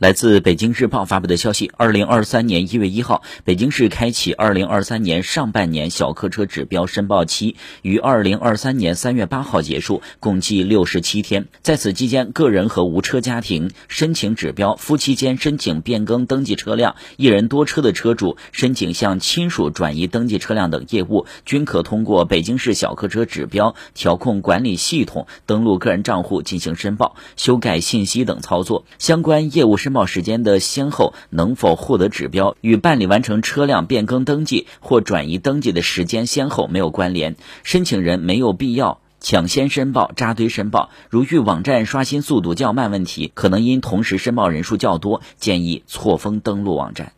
来自北京日报发布的消息，二零二三年一月一号，北京市开启二零二三年上半年小客车指标申报期，于二零二三年三月八号结束，共计六十七天。在此期间，个人和无车家庭申请指标、夫妻间申请变更登记车辆、一人多车的车主申请向亲属转移登记车辆等业务，均可通过北京市小客车指标调控管理系统登录个人账户进行申报、修改信息等操作。相关业务申申报时间的先后能否获得指标，与办理完成车辆变更登记或转移登记的时间先后没有关联。申请人没有必要抢先申报、扎堆申报。如遇网站刷新速度较慢问题，可能因同时申报人数较多，建议错峰登录网站。